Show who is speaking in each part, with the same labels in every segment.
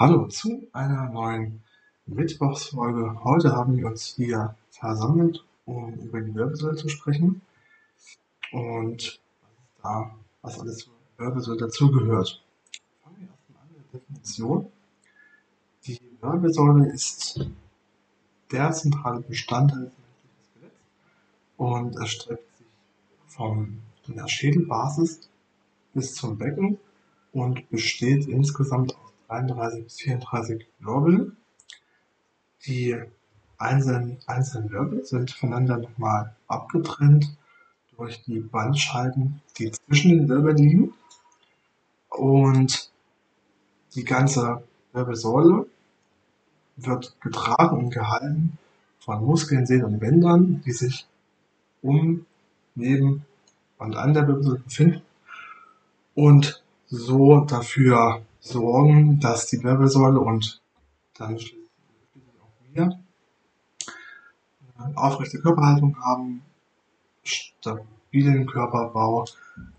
Speaker 1: Hallo zu einer neuen Mittwochsfolge. Heute haben wir uns hier versammelt, um über die Wirbelsäule zu sprechen und da, was alles zur Wirbelsäule dazugehört. Fangen wir erstmal an mit der Definition. Die Wirbelsäule ist der zentrale Bestandteil des menschlichen Skeletts und erstreckt sich von der Schädelbasis bis zum Becken und besteht insgesamt aus 33 bis 34 Wirbel. Die einzelnen, einzelnen Wirbel sind voneinander nochmal abgetrennt durch die Bandscheiben, die zwischen den Wirbeln liegen. Und die ganze Wirbelsäule wird getragen und gehalten von Muskeln, Sehnen und Bändern, die sich um, neben und an der Wirbelsäule befinden und so dafür sorgen, dass die Wirbelsäule und dann schließlich auch wir eine aufrechte Körperhaltung haben, stabilen Körperbau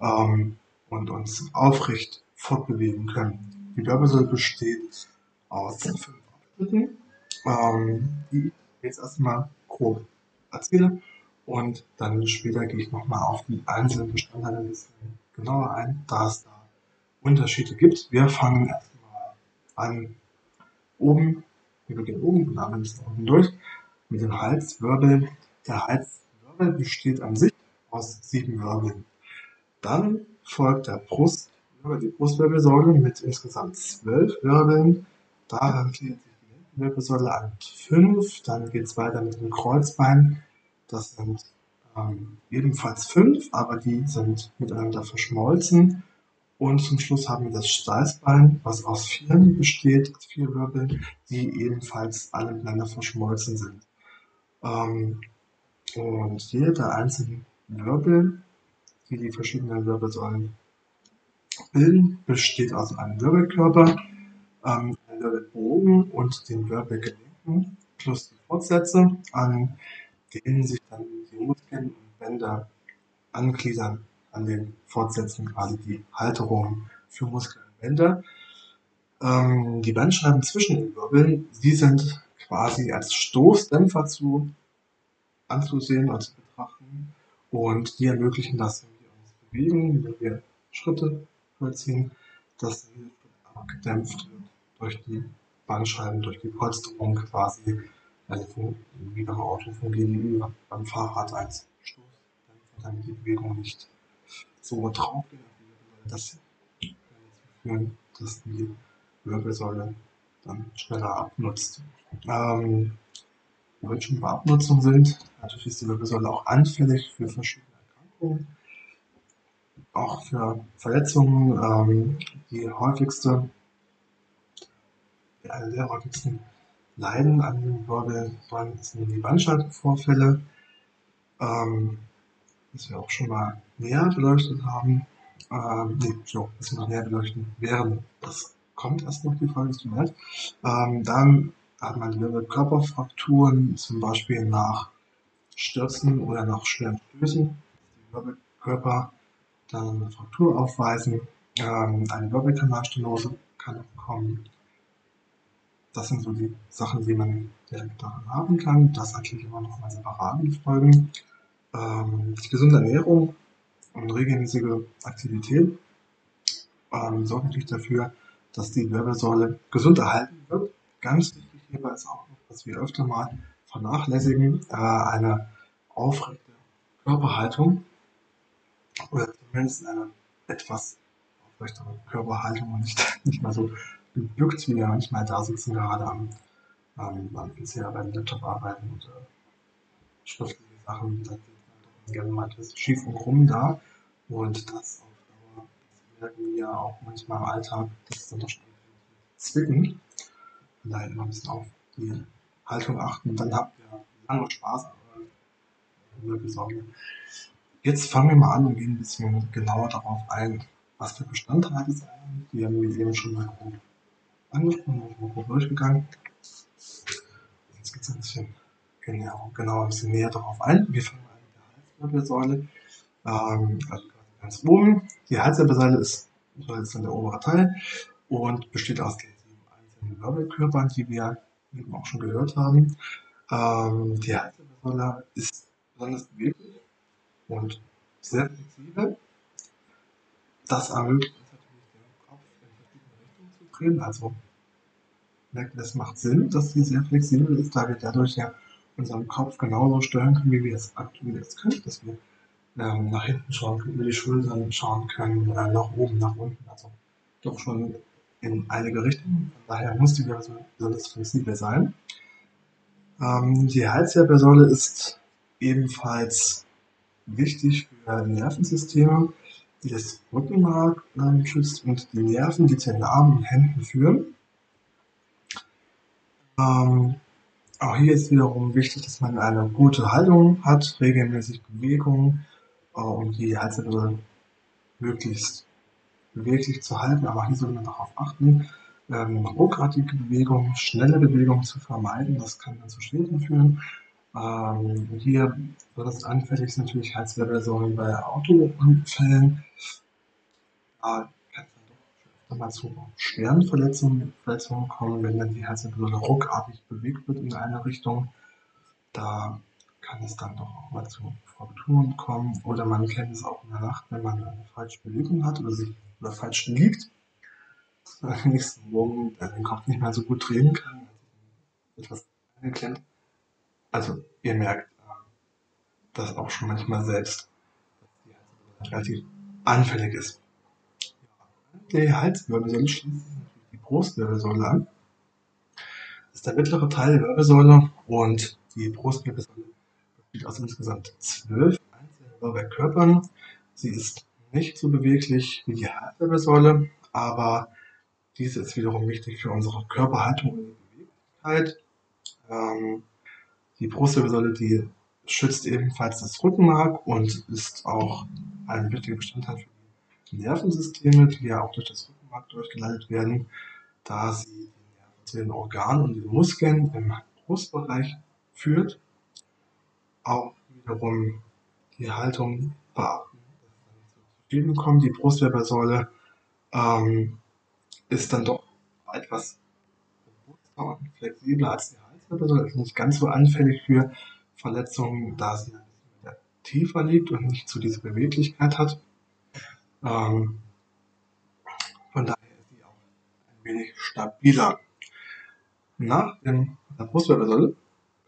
Speaker 1: ähm, und uns aufrecht fortbewegen können. Die Wirbelsäule besteht aus fünf Abschnitten, ähm, die ich jetzt erstmal grob erzähle und dann später gehe ich nochmal auf die einzelnen Bestandteile ein bisschen genauer ein, da es da Unterschiede gibt. Wir fangen erstmal an oben, wir beginnen oben und arbeiten bis unten durch mit dem Halswirbel. Der Halswirbel besteht an sich aus sieben Wirbeln. Dann folgt der Brust, die Brustwirbelsäule mit insgesamt zwölf Wirbeln. Daran gliedert sich die Wirbelsäule an fünf. Dann geht es weiter mit dem Kreuzbein. Das sind ähm, ebenfalls fünf, aber die sind miteinander verschmolzen. Und zum Schluss haben wir das Steißbein, was aus Vieren besteht, vier Wirbeln, die ebenfalls alle miteinander verschmolzen sind. Ähm, und jeder der einzelnen Wirbel, die die verschiedenen Wirbelsäulen bilden, besteht aus einem Wirbelkörper, ähm, einem Wirbelbogen und den Wirbelgelenken plus die Fortsätze, an denen sich dann die Muskeln und Bänder angliedern an den Fortsätzen, quasi die Halterung für Muskeln und Bänder. Ähm, die Bandscheiben zwischen den Wirbeln, sie sind quasi als Stoßdämpfer zu anzusehen und zu betrachten und die ermöglichen das, wenn wir uns bewegen, wenn wir Schritte vollziehen, dass die abgedämpft wird durch die Bandscheiben, durch die Polsterung quasi, also wie beim Auto fungieren, wie beim Fahrrad als Stoßdämpfer, damit die Bewegung nicht so drauf das führen, dass die Wirbelsäule dann schneller abnutzt. Ähm, wenn wir schon bei Abnutzung sind, natürlich ist die Wirbelsäule auch anfällig für verschiedene Erkrankungen, auch für Verletzungen. Ähm, die häufigste, eine der häufigsten Leiden an den Wirbelsäulen sind die Bandscheibenvorfälle. Ähm, das wir auch schon mal näher beleuchtet haben. Ähm, nee, so, das noch näher beleuchten werden. Das kommt erst noch, die Frage ist leid. Ähm, dann hat man die Körperfrakturen, zum Beispiel nach Stürzen oder nach schweren Stößen. Die Wirbelkörper dann eine Fraktur aufweisen. Ähm, eine Wirbelkanalstenose kann auch kommen. Das sind so die Sachen, die man direkt daran haben kann. Das erkläre ich immer noch mal separaten Folgen ähm, die gesunde Ernährung und regelmäßige Aktivität ähm, sorgt natürlich dafür, dass die Wirbelsäule gesund erhalten wird. Ganz wichtig hierbei ist auch dass wir öfter mal vernachlässigen, äh, eine aufrechte Körperhaltung oder zumindest eine etwas aufrechtere Körperhaltung und nicht, nicht mal so gebückt, wie wir manchmal da sitzen, gerade am, ähm, am PC beim Laptop arbeiten und äh, schriftliche Sachen. Da gerne mal das schief und krumm da. Und das merken wir auch manchmal im Alltag, das ist dann doch schon zwicken. Von daher immer ein bisschen auf die Haltung achten. Dann habt ihr lange Spaß, aber wirklich Sorge. Jetzt fangen wir mal an und gehen ein bisschen genauer darauf ein, was für Bestandteile es sind. Die haben wir eben schon mal grob angesprochen, und mal grob durchgegangen. Jetzt geht es ein bisschen genau, genauer, ein bisschen näher darauf ein. Wir fangen Wirbelsäule. Ähm, also ganz oben. Die Halswirbelsäule ist, ist dann der obere Teil und besteht aus den den Wirbelkörpern, die wir eben auch schon gehört haben. Ähm, die Halswirbelsäule ist besonders beweglich und sehr flexibel. Das ermöglicht es natürlich, den Kopf in verschiedene Richtungen zu drehen. Also das macht Sinn, dass sie sehr flexibel ist, da wir dadurch ja unseren Kopf genauso steuern können, wie wir es aktuell jetzt können, dass wir ähm, nach hinten schauen können, über die Schultern schauen können, äh, nach oben, nach unten, also doch schon in einige Richtungen. Von daher muss die Wirbelsäule flexibel sein. Ähm, die Halswirbelsäule ist ebenfalls wichtig für Nervensysteme, die das Rückenmark äh, schützt und die Nerven, die zu den Armen und Händen führen. Ähm, auch hier ist wiederum wichtig, dass man eine gute Haltung hat, regelmäßig Bewegung, äh, um die Halswirbelsäule möglichst beweglich zu halten. Aber hier soll man darauf achten, ähm, ruckartige Bewegungen, schnelle Bewegungen zu vermeiden. Das kann dann zu Schäden führen. Ähm, hier besonders anfällig ist natürlich Halswirbelsäulen bei Autounfällen. Da mal zu schweren Verletzungen, Verletzungen kommen, wenn dann die Halswirbelsäule ruckartig bewegt wird in eine Richtung. Da kann es dann doch auch mal zu Frakturen kommen. Oder man kennt es auch in der Nacht, wenn man eine falsche Bewegung hat oder sich oder falsch liegt, dass man am nächsten Morgen den Kopf nicht mehr so gut drehen kann, etwas angeklemmt. Also ihr merkt äh, das auch schon manchmal selbst, dass die Halswirbelsäule relativ anfällig ist. Die Halswirbelsäule schließt sich natürlich die Brustwirbelsäule an. Das ist der mittlere Teil der Wirbelsäule und die Brustwirbelsäule besteht aus insgesamt zwölf einzelnen Wirbelkörpern. Sie ist nicht so beweglich wie die Halswirbelsäule, aber diese ist wiederum wichtig für unsere Körperhaltung und Beweglichkeit. Ähm, die Brustwirbelsäule, die schützt ebenfalls das Rückenmark und ist auch ein wichtiger Bestandteil für die Nervensysteme, die ja auch durch das Rückenmark durchgeleitet werden, da sie zu den Organen und den Muskeln im Brustbereich führt. Auch wiederum die Haltung beachten, dass zu kommt. Die Brustwirbelsäule ähm, ist dann doch etwas robuster und flexibler als die Halswirbelsäule, ist nicht ganz so anfällig für Verletzungen, da sie tiefer liegt und nicht so diese Beweglichkeit hat. Ähm, von daher ist sie auch ein wenig stabiler. Nach dem, der Brustwirbelsäule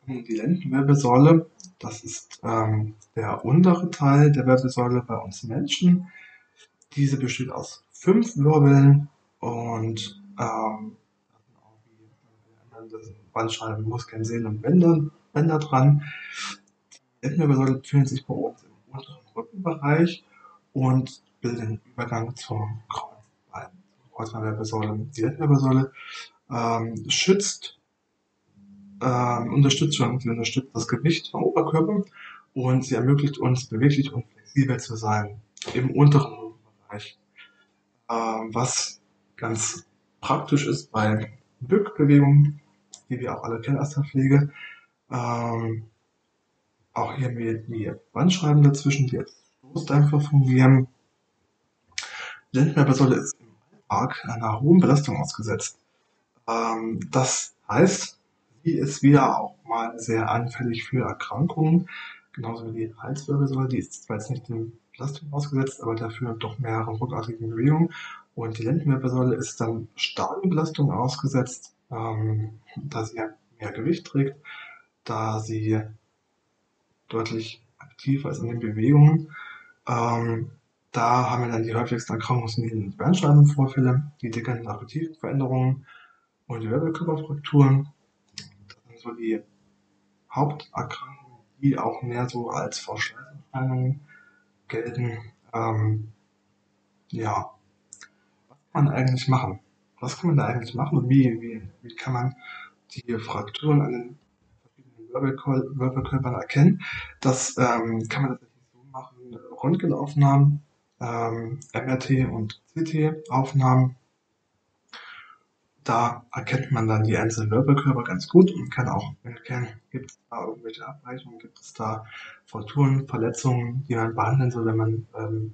Speaker 1: kommt die Lendenwirbelsäule. Das ist ähm, der untere Teil der Wirbelsäule bei uns Menschen. Diese besteht aus fünf Wirbeln und ähm, Bandscheiben, Muskeln, Sehnen und Bänder, Bänder dran. Die Lendenwirbelsäule befindet sich bei uns im unteren Rückenbereich und bildet den Übergang zum Kreuzbein, Kreuzbeinwirbelsäule. Die Lendenwirbelsäule ähm, schützt, ähm, unterstützt, sie unterstützt das Gewicht vom Oberkörper und sie ermöglicht uns beweglich und flexibel zu sein im unteren Rückenbereich. Ähm, was ganz praktisch ist bei Bückbewegungen, die wir auch alle kennen aus der Pflege. Ähm, auch hier haben wir die Bandscheiben dazwischen, die als Stoßdämpfer fungieren. Die Lendenwirbelsäule ist im Alltag einer hohen Belastung ausgesetzt. Ähm, das heißt, sie ist wieder auch mal sehr anfällig für Erkrankungen, genauso wie die Halswirbelsäule. Die ist zwar jetzt nicht dem Belastung ausgesetzt, aber dafür doch mehreren ruckartigen Bewegungen. Und die Lendenwirbelsäule ist dann starken Belastungen ausgesetzt, ähm, da sie mehr Gewicht trägt, da sie deutlich aktiver ist in den Bewegungen. Ähm, da haben wir dann die häufigsten Erkrankungen die Bandscheibenvorfälle, die degenerativen Veränderungen und die Wirbelkörperfrakturen. Das sind so die Haupterkrankungen, die auch mehr so als Verschleißerscheinungen gelten. Ähm, ja, was kann man eigentlich machen? Was kann man da eigentlich machen und wie, wie, wie kann man die Frakturen an den verschiedenen Wirbelkörpern erkennen? Das ähm, kann man tatsächlich so machen, Röntgenaufnahmen, ähm, MRT und CT-Aufnahmen. Da erkennt man dann die einzelnen Wirbelkörper ganz gut und kann auch erkennen, gibt es da irgendwelche Abweichungen, gibt es da Frakturen, Verletzungen, die man behandeln soll, wenn man ähm,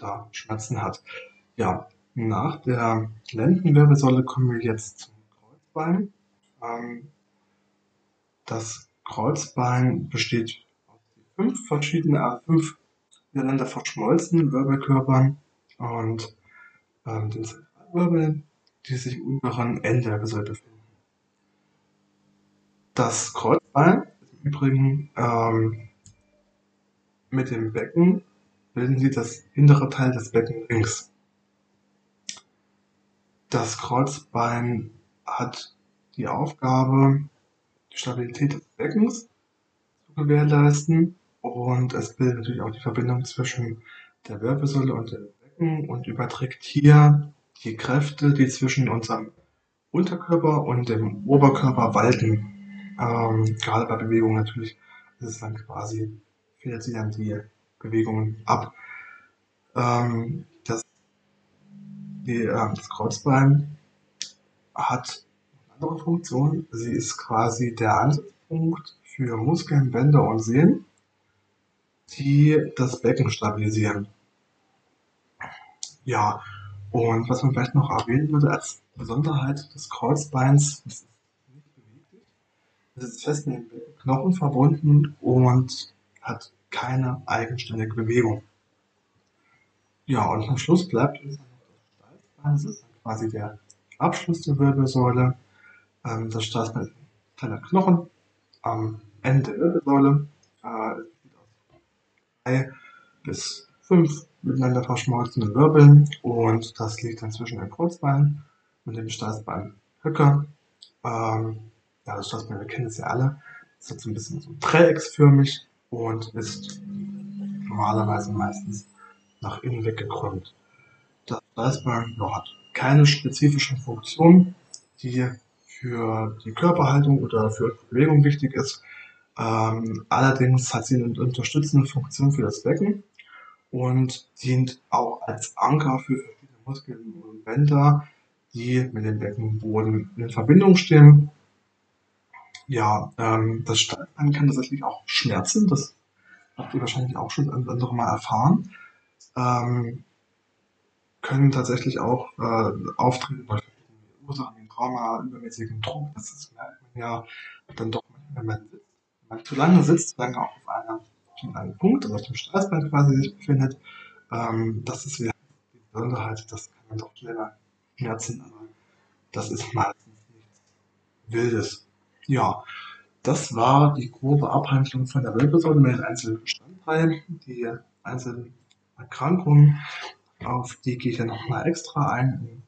Speaker 1: da Schmerzen hat. Ja, nach der Lendenwirbelsäule kommen wir jetzt zum Kreuzbein. Ähm, das Kreuzbein besteht aus fünf verschiedenen, äh, fünf miteinander verschmolzenen Wirbelkörpern und ähm, den Zentralwirbeln, die sich im unteren Ende der Wirbel befinden. Das Kreuzbein ist im Übrigen ähm, mit dem Becken bilden sie das hintere Teil des Beckenrings. Das Kreuzbein hat die Aufgabe, die Stabilität des Beckens zu gewährleisten und es bildet natürlich auch die Verbindung zwischen der Wirbelsäule und dem Becken und überträgt hier die Kräfte, die zwischen unserem Unterkörper und dem Oberkörper walten. Ähm, gerade bei Bewegungen natürlich ist es dann quasi, fehlt sie dann die Bewegungen ab. Ähm, das, die, äh, das Kreuzbein hat eine andere Funktion. Sie ist quasi der Ansatzpunkt für Muskeln, Bänder und Sehnen, die das Becken stabilisieren. Ja, und was man vielleicht noch erwähnen würde als Besonderheit des Kreuzbeins, es ist nicht beweglich, es ist fest mit dem Knochen verbunden und hat keine eigenständige Bewegung. Ja, und am Schluss bleibt uns noch das Steißbein, das ist quasi der Abschluss der Wirbelsäule. Ähm, das Steißbein ist ein kleiner Knochen am Ende der Wirbelsäule. Äh, es besteht aus drei bis fünf miteinander verschmolzene Wirbeln und das liegt dann zwischen dem Kreuzbein und dem Steißbeinhöcker. Ähm, ja, das Steißbein, wir kennen es ja alle, ist jetzt ein bisschen so dreiecksförmig und ist normalerweise meistens nach innen weggekrümmt. Das Steißbein ja, hat keine spezifischen Funktionen, die für die Körperhaltung oder für Bewegung wichtig ist. Ähm, allerdings hat sie eine unterstützende Funktion für das Becken und dient auch als Anker für verschiedene Muskeln und Bänder, die mit dem Beckenboden in Verbindung stehen. Ja, ähm, das Steißbein kann tatsächlich auch schmerzen. Das habt ihr wahrscheinlich auch schon ein andere Mal erfahren. Ähm, können tatsächlich auch äh, auftreten bei verschiedenen Ursachen wie Trauma, übermäßigen Druck. Das merkt man ja dann doch, wenn man sitzt. Man zu lange sitzt, zu lange auch auf einer an einem Punkt, also auf dem Steißbein quasi sich befindet. Ähm, das ist wieder die Besonderheit, das kann man doch schneller schmerzen, aber das ist meistens nichts Wildes. Ja, das war die grobe Abhandlung von der Wirbelsäule mit den einzelnen Bestandteilen, die einzelnen Erkrankungen, auf die gehe ich dann nochmal extra ein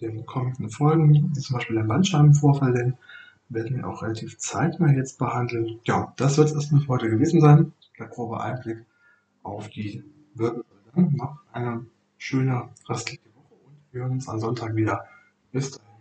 Speaker 1: in den kommenden Folgen, wie zum Beispiel den Bandscheibenvorfall, den werden wir auch relativ zeitnah jetzt behandeln. Ja, das wird es erstmal für heute gewesen sein. Der grobe Einblick auf die Wirbelsäule. Noch eine schöne restliche Woche und wir hören uns am Sonntag wieder. Bis dann.